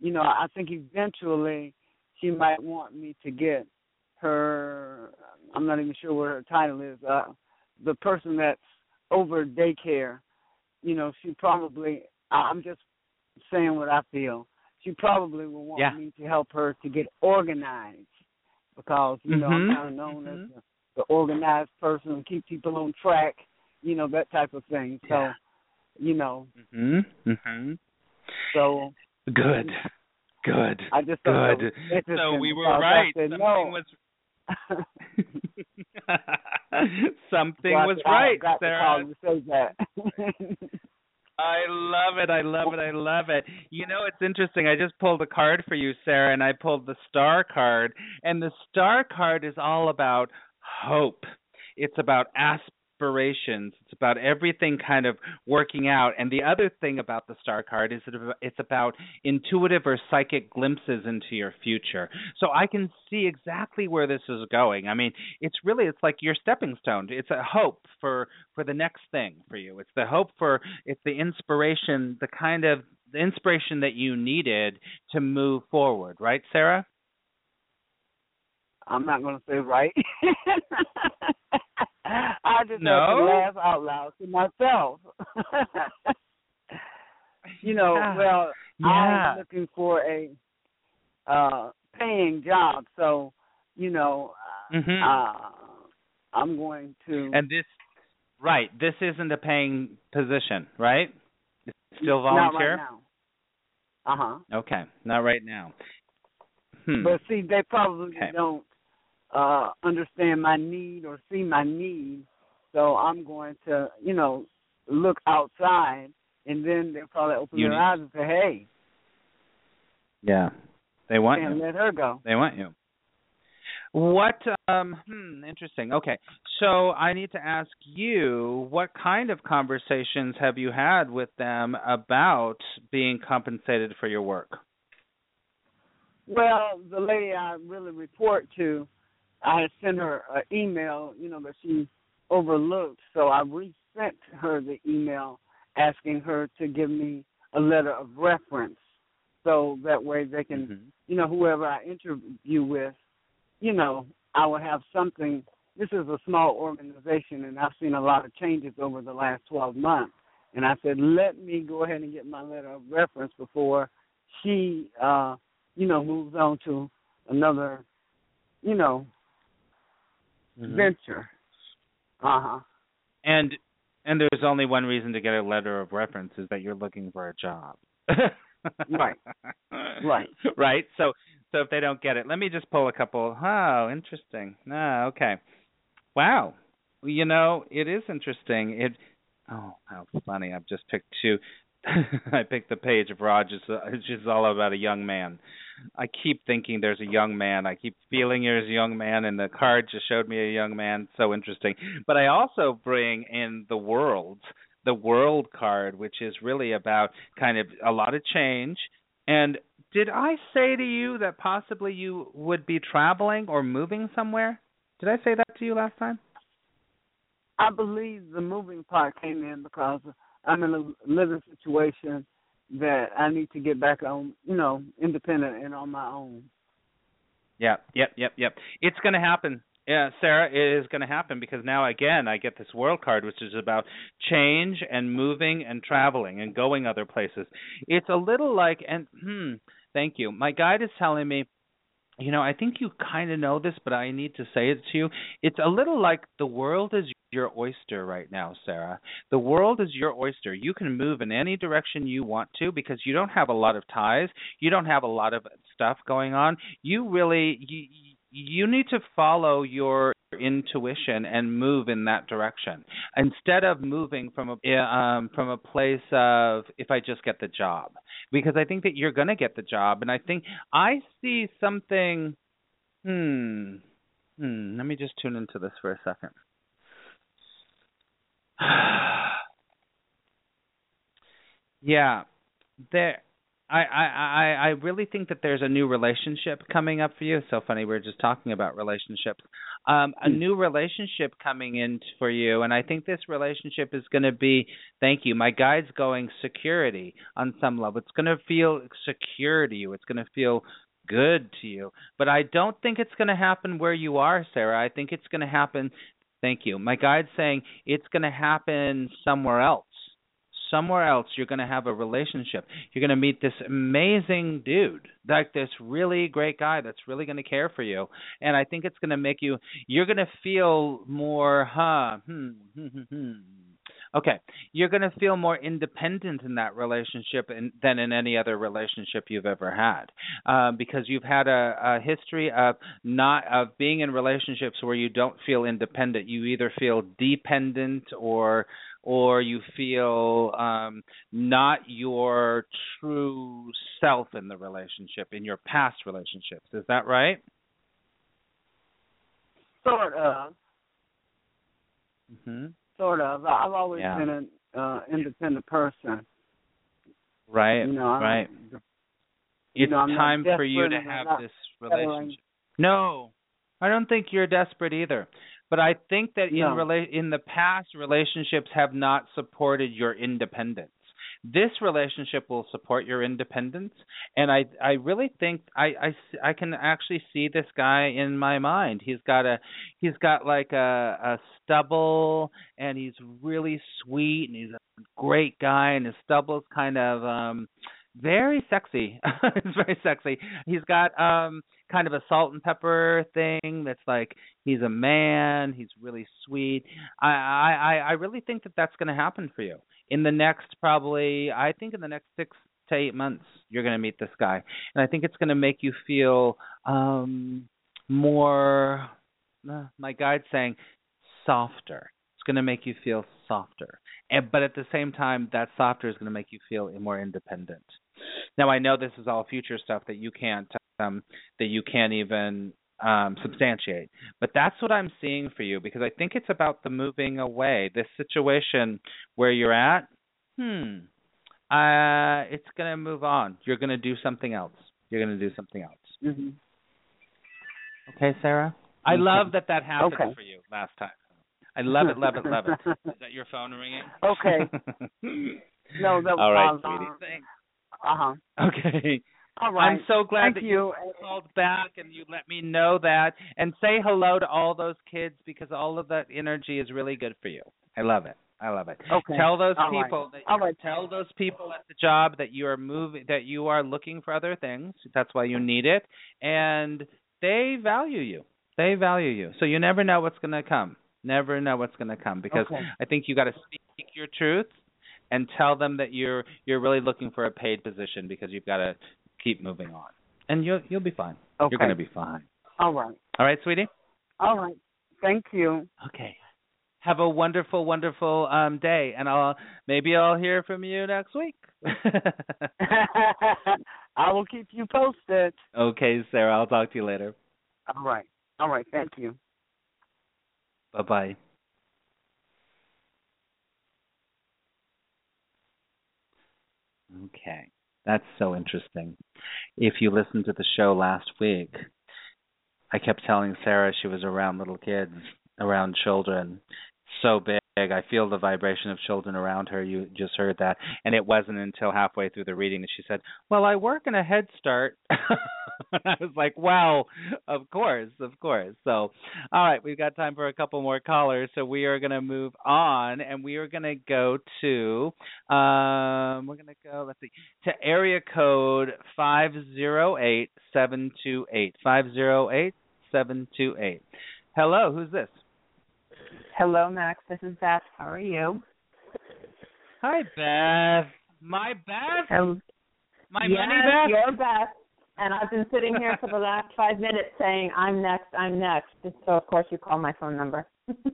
you know, I think eventually she might want me to get her. I'm not even sure what her title is. Uh, the person that's over daycare. You know, she probably. I'm just saying what I feel. She probably will want Yeah. me to help her to get organized because you know Mhm. I'm kind of known Mhm. as the, the organized person, keep people on track. You know that type of thing. So, Yeah. you know, Mhm. Mhm. so Good. Good. I just Good. So we were because I right. said Something no. was Something So was I right, got Sarah. to say that. I love it. I love it. I love it. You know, it's interesting. I just pulled a card for you, Sarah, and I pulled the star card. And the star card is all about hope. It's about aspirations. It's about everything kind of working out. And the other thing about the star card is that it's about intuitive or psychic glimpses into your future. So I can see exactly where this is going. I mean, it's really it's like your stepping stone. It's a hope for for the next thing for you. It's the hope for it's the inspiration, the kind of the inspiration that you needed to move forward, right, Sarah? I'm not going to say right. I just No? have to laugh out loud to myself. you know, Yeah. well, Yeah. I'm looking for a uh paying job, so you know, uh, Mhm. uh, I'm going to And this, right? This isn't a paying position, right? It's still Not volunteer. right now. Uh huh. Okay, not right now. Hmm. But see, they probably Okay. don't uh understand my need or see my need, so I'm going to, you know, look outside, and then they'll probably open You their need- eyes and say, "Hey, yeah, they want can't you. let her go." They want you. What? Um. Hmm. Interesting. Okay. So I need to ask you, what kind of conversations have you had with them about being compensated for your work? Well, the lady I really report to, I had sent her an email, you know, that she overlooked. So I resent her the email asking her to give me a letter of reference, so that way they can, Mhm. you know, whoever I interview with, you know, I will have something. This is a small organization, and I've seen a lot of changes over the last 12 months. And I said, let me go ahead and get my letter of reference before she, uh, you know, moves on to another, you know, Mhm. venture. Uh huh. And and there's only one reason to get a letter of reference is that you're looking for a job. Right. Right. Right. So so if they don't get it, let me just pull a couple. Oh, interesting. Ah, okay. Wow. You know, it is interesting. It oh, how funny. I've just picked two I picked the page of Rogers. It's just all about a young man. I keep thinking there's a young man. I keep feeling there's a young man, and the card just showed me a young man. So interesting. But I also bring in the world, the world card, which is really about kind of a lot of change. And did I say to you that possibly you would be traveling or moving somewhere? Did I say that to you last time? I believe the moving part came in because I'm in a living situation that I need to get back on, you know, independent and on my own. Yep, yep, yep, yep. It's going to happen. Yeah, Sarah, it is going to happen because now again I get this world card which is about change and moving and traveling and going other places. It's a little like and hmm, thank you. My guide is telling me you know, I think you kind of know this, but I need to say it to you. It's a little like the world is your oyster right now, Sarah. The world is your oyster. You can move in any direction you want to because you don't have a lot of ties. You don't have a lot of stuff going on. You really you you need to follow your intuition and move in that direction instead of moving from a um from a place of if I just get the job because I think that you're going to get the job and I think I see something hmm hmm let me just tune into this for a second yeah there I, I I I really think that there's a new relationship coming up for you. So funny, we are just talking about relationships. Um, a new relationship coming in for you, and I think this relationship is going to be. Thank you. My guide's going security on some level. It's going to feel secure to you. It's going to feel good to you. But I don't think it's going to happen where you are, Sarah. I think it's going to happen. Thank you. My guide's saying it's going to happen somewhere else somewhere else you're going to have a relationship you're going to meet this amazing dude like this really great guy that's really going to care for you and i think it's going to make you you're going to feel more huh hmm, hmm, hmm, hmm. Okay you're going to feel more independent in that relationship in, than in any other relationship you've ever had um, because you've had a, a history of not of being in relationships where you don't feel independent you either feel dependent or or you feel um, not your true self in the relationship, in your past relationships. Is that right? Sort of. hmm Sort of. I've always Yeah. been an uh, independent person. Right. You know, right. you It's know, time for you to desperate and I'm have this relationship. No, I don't think you're desperate either. But I think that in No. rela- in the past relationships have not supported your independence. This relationship will support your independence and i i really think i i i can actually see this guy in my mind he's got a he's got like a a stubble and he's really sweet and he's a great guy and his stubble's kind of um very sexy. it's very sexy. He's got um kind of a salt and pepper thing that's like he's a man, he's really sweet. I I I really think that that's going to happen for you. In the next probably I think in the next 6 to 8 months you're going to meet this guy. And I think it's going to make you feel um more uh, my guide's saying softer. It's going to make you feel softer. And but at the same time that softer is going to make you feel more independent. Now I know this is all future stuff that you can't um, that you can't even um, substantiate, but that's what I'm seeing for you because I think it's about the moving away. This situation where you're at, hmm, uh, it's going to move on. You're going to do something else. You're going to do something else. Mm-hmm. Okay, Sarah. I love that that happened okay. for you last time. I love it, love it, love it. Is that your phone ringing? Okay. no, that was All right, uh, sweetie. Thanks. Uh huh. Okay. All right. I'm so glad Thank that you. called back and you let me know that and say hello to all those kids because all of that energy is really good for you. I love it. I love it. Okay. Tell those All right. people that All right. tell those people at the job that you are moving that you are looking for other things. That's why you need it and they value you. They value you. So you never know what's going to come. Never know what's going to come because Okay. I think you got to speak your truth and tell them that you're you're really looking for a paid position because you've got to keep moving on. And you'll you'll be fine. Okay. You're going to be fine. All right. All right, sweetie? All right. Thank you. Okay. Have a wonderful wonderful um day and I'll maybe I'll hear from you next week. I will keep you posted. okay, Sarah, I'll talk to you later. All right. All right. Thank you. Bye-bye. Okay. That's so interesting. If you listened to the show last week, I kept telling Sarah she was around little kids, around children. So big. I feel the vibration of children around her. You just heard that. And it wasn't until halfway through the reading that she said, Well, I work in a Head Start. I was like, Wow, of course, of course. So, all right, we've got time for a couple more callers. So we are going to move on and we are going to go to, um, we're going to go, let's see, to area code 508728. 508728. Hello, who's this? Hello, Max. This is Beth. How are you? Hi, Beth. My Beth? Um, My yes, money, Beth? you're Beth. And I've been sitting here for the last five minutes saying, I'm next, I'm next. So, of course, you call my phone number.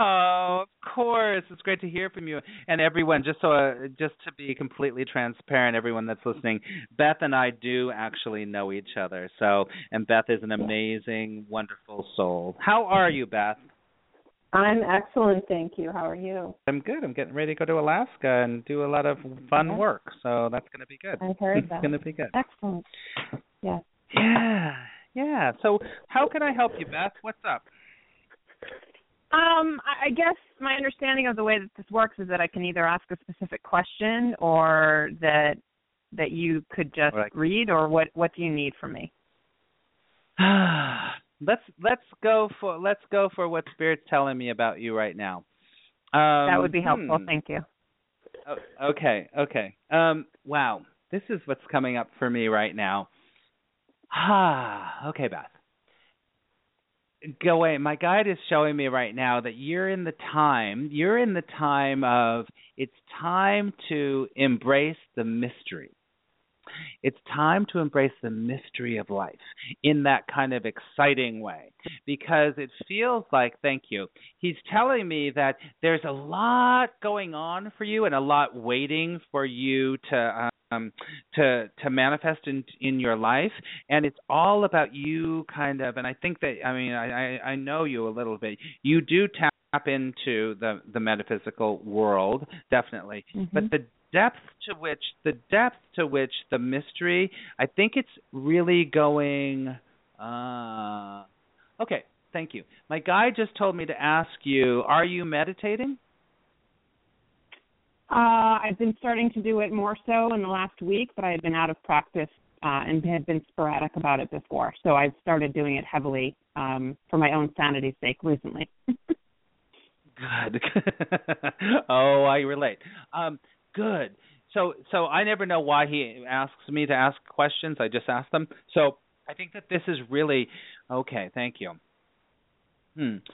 Oh, of course. It's great to hear from you. And everyone, just so uh, just to be completely transparent, everyone that's listening, Beth and I do actually know each other. So, and Beth is an amazing, wonderful soul. How are you, Beth? I'm excellent, thank you. How are you? I'm good. I'm getting ready to go to Alaska and do a lot of fun Okay. work. So that's going to be good. I heard that. it's going to be good. Excellent. Yes. Yeah. Yeah. So, how can I help you, Beth? What's up? Um, I I guess my understanding of the way that this works is that I can either ask a specific question or that that you could just Right. read or what what do you need from me? let's let's go for let's go for what spirit's telling me about you right now. Um, that would be helpful. hmm. Thank you. O- okay, okay. Um, wow, this is what's coming up for me right now. Ah, okay, Beth. Gawain. My guide is showing me right now that you're in the time. You're in the time of it's time to embrace the mystery. It's time to embrace the mystery of life in that kind of exciting way because it feels like, thank you, he's telling me that there's a lot going on for you and a lot waiting for you to um to to manifest in in your life. And it's all about you kind of. And I think that I mean I I, I know you a little bit. You do tap into the the metaphysical world definitely. Mhm. but the depth to which the depth to which the mystery i think it's really going uh okay thank you my guide just told me to ask you are you meditating Uh, I've been starting to do it more so in the last week, but I had been out of practice uh, and had been sporadic about it before. So I've started doing it heavily um, for my own sanity's sake recently. good. oh, I relate. Um, good. So, so I never know why he asks me to ask questions. I just ask them. So I think that this is really okay. Thank you. Hmm.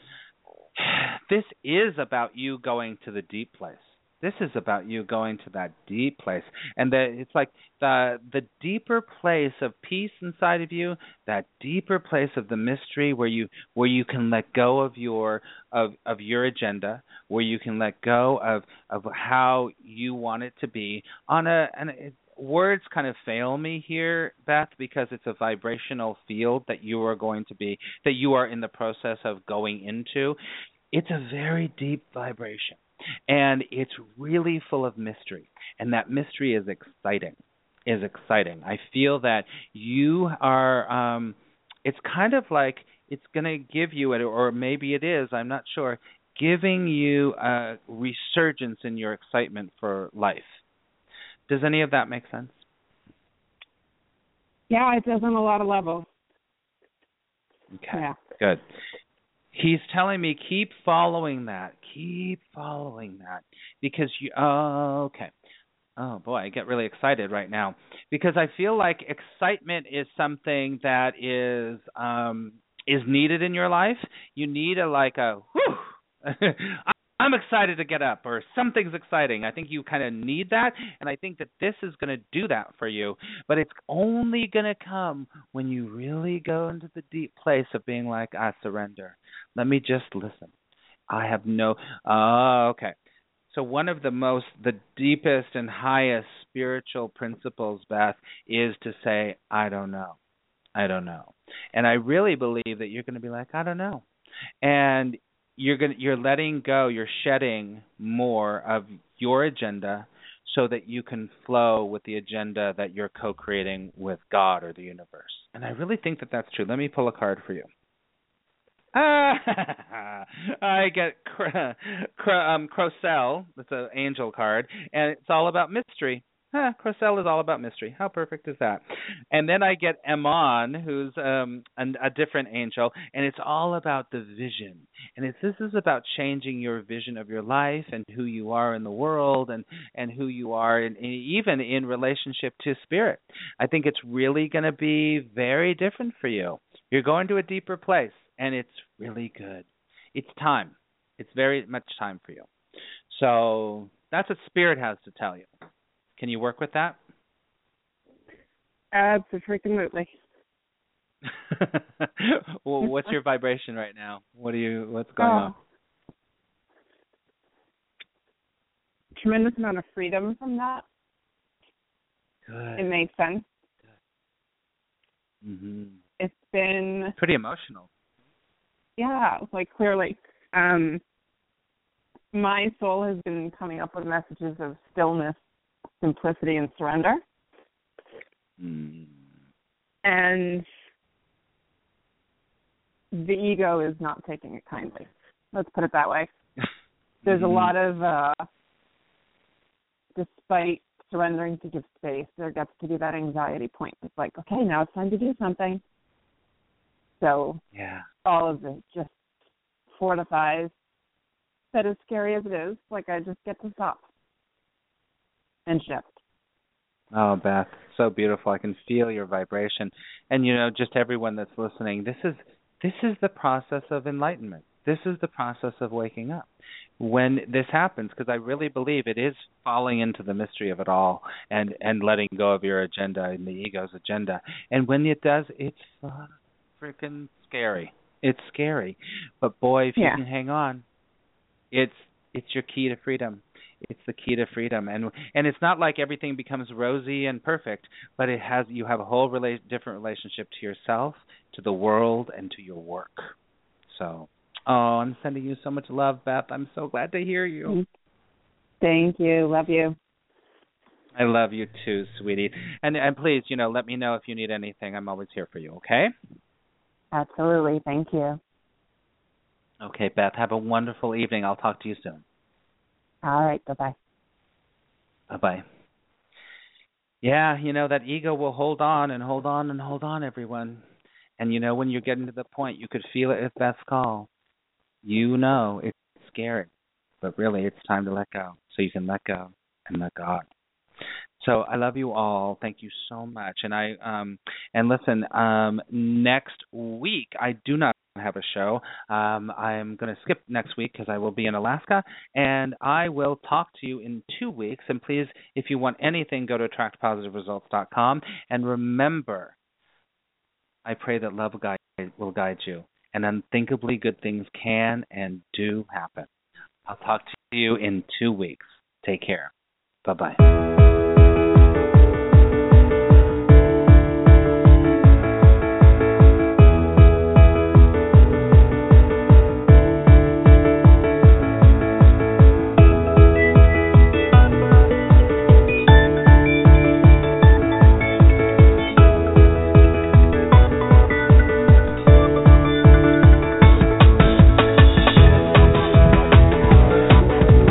This is about you going to the deep place this is about you going to that deep place. And that it's like the the deeper place of peace inside of you that deeper place of the mystery where you where you can let go of your of of your agenda where you can let go of of how you want it to be. On a and it, words kind of fail me here beth because it's a vibrational field that you are going to be that you are in the process of going into. It's a very deep vibration and it's really full of mystery. And that mystery is exciting is exciting. I feel that you are um it's kind of like it's going to give you it or maybe it is i'm not sure giving you a resurgence in your excitement for life. Does any of that make sense? Yeah it does on a lot of levels. Okay yeah. good he's telling me keep following that. Keep following that. Because you oh okay. Oh boy i get really excited right now. Because i feel like excitement is something that is um is needed in your life. You need a like a whew I'm excited to get up or something's exciting. I think you kind of need that and I think that this is going to do that for you, but it's only going to come when you really go into the deep place of being like I surrender. Let me just listen. I have no uh, okay. So one of the most the deepest and highest spiritual principles, Beth, is to say I don't know. I don't know. And I really believe that you're going to be like I don't know. And you're going you're letting go, you're shedding more of your agenda so that you can flow with the agenda that you're co-creating with God or the universe. And I really think that that's true. Let me pull a card for you. Ah, I get cr- cr- um. That's an angel card, and it's all about mystery huh, Crocell is all about mystery. How perfect is that? And then I get Amon, who's um, an, a different angel, and it's all about the vision. And it's this is about changing your vision of your life and who you are in the world and and who you are in even in relationship to spirit. I think it's really going to be very different for you. You're going to a deeper place, and it's really good. It's time. It's very much time for you. So that's what spirit has to tell you. Can you work with that? Absolutely. well, what's your vibration right now? What do you? What's going oh. on? Tremendous amount of freedom from that. Good. It makes sense. Mhm. It's been pretty emotional. Yeah, like clearly. Um my soul has been coming up with messages of stillness simplicity and surrender. Mm. And the ego is not taking it kindly. Let's put it that way. There's mm-hmm. a lot of uh despite surrendering to give space, there gets to be that anxiety point. It's like, okay, now it's time to do something. So yeah, all of it just fortifies that as scary as it is, like I just get to stop and shift. Oh, Beth, so beautiful. I can feel your vibration. And you know, just everyone that's listening, this is this is the process of enlightenment. This is the process of waking up. When this happens, because I really believe it is falling into the mystery of it all and and letting go of your agenda and the ego's agenda. And when it does, it's uh, freaking scary. It's scary. But boy, if yeah. you can hang on, it's it's your key to freedom it's the key to freedom. And and it's not like everything becomes rosy and perfect but it has you have a whole rela- different relationship to yourself to the world and to your work. So oh i'm sending you so much love beth. I'm so glad to hear you. Mm-hmm. Thank you. Love you. I love you too sweetie. And and please you know let me know if you need anything. I'm always here for you okay? Absolutely. Thank you. Okay beth have a wonderful evening. I'll talk to you soon all right. Bye bye. Bye bye. Yeah, you know, that ego will hold on and hold on and hold on, everyone. And you know, when you're getting to the point, you could feel it at Beth's call. You know it's scary, but really it's time to let go. So you can let go and let God. So I love you all. Thank you so much. And I um and listen, um next week I do not have a show. Um I'm going to skip next week because I will be in Alaska and I will talk to you in 2 weeks and please if you want anything go to attractpositiveresults.com and remember I pray that love will guide you and unthinkably good things can and do happen. I'll talk to you in 2 weeks. Take care. Bye-bye.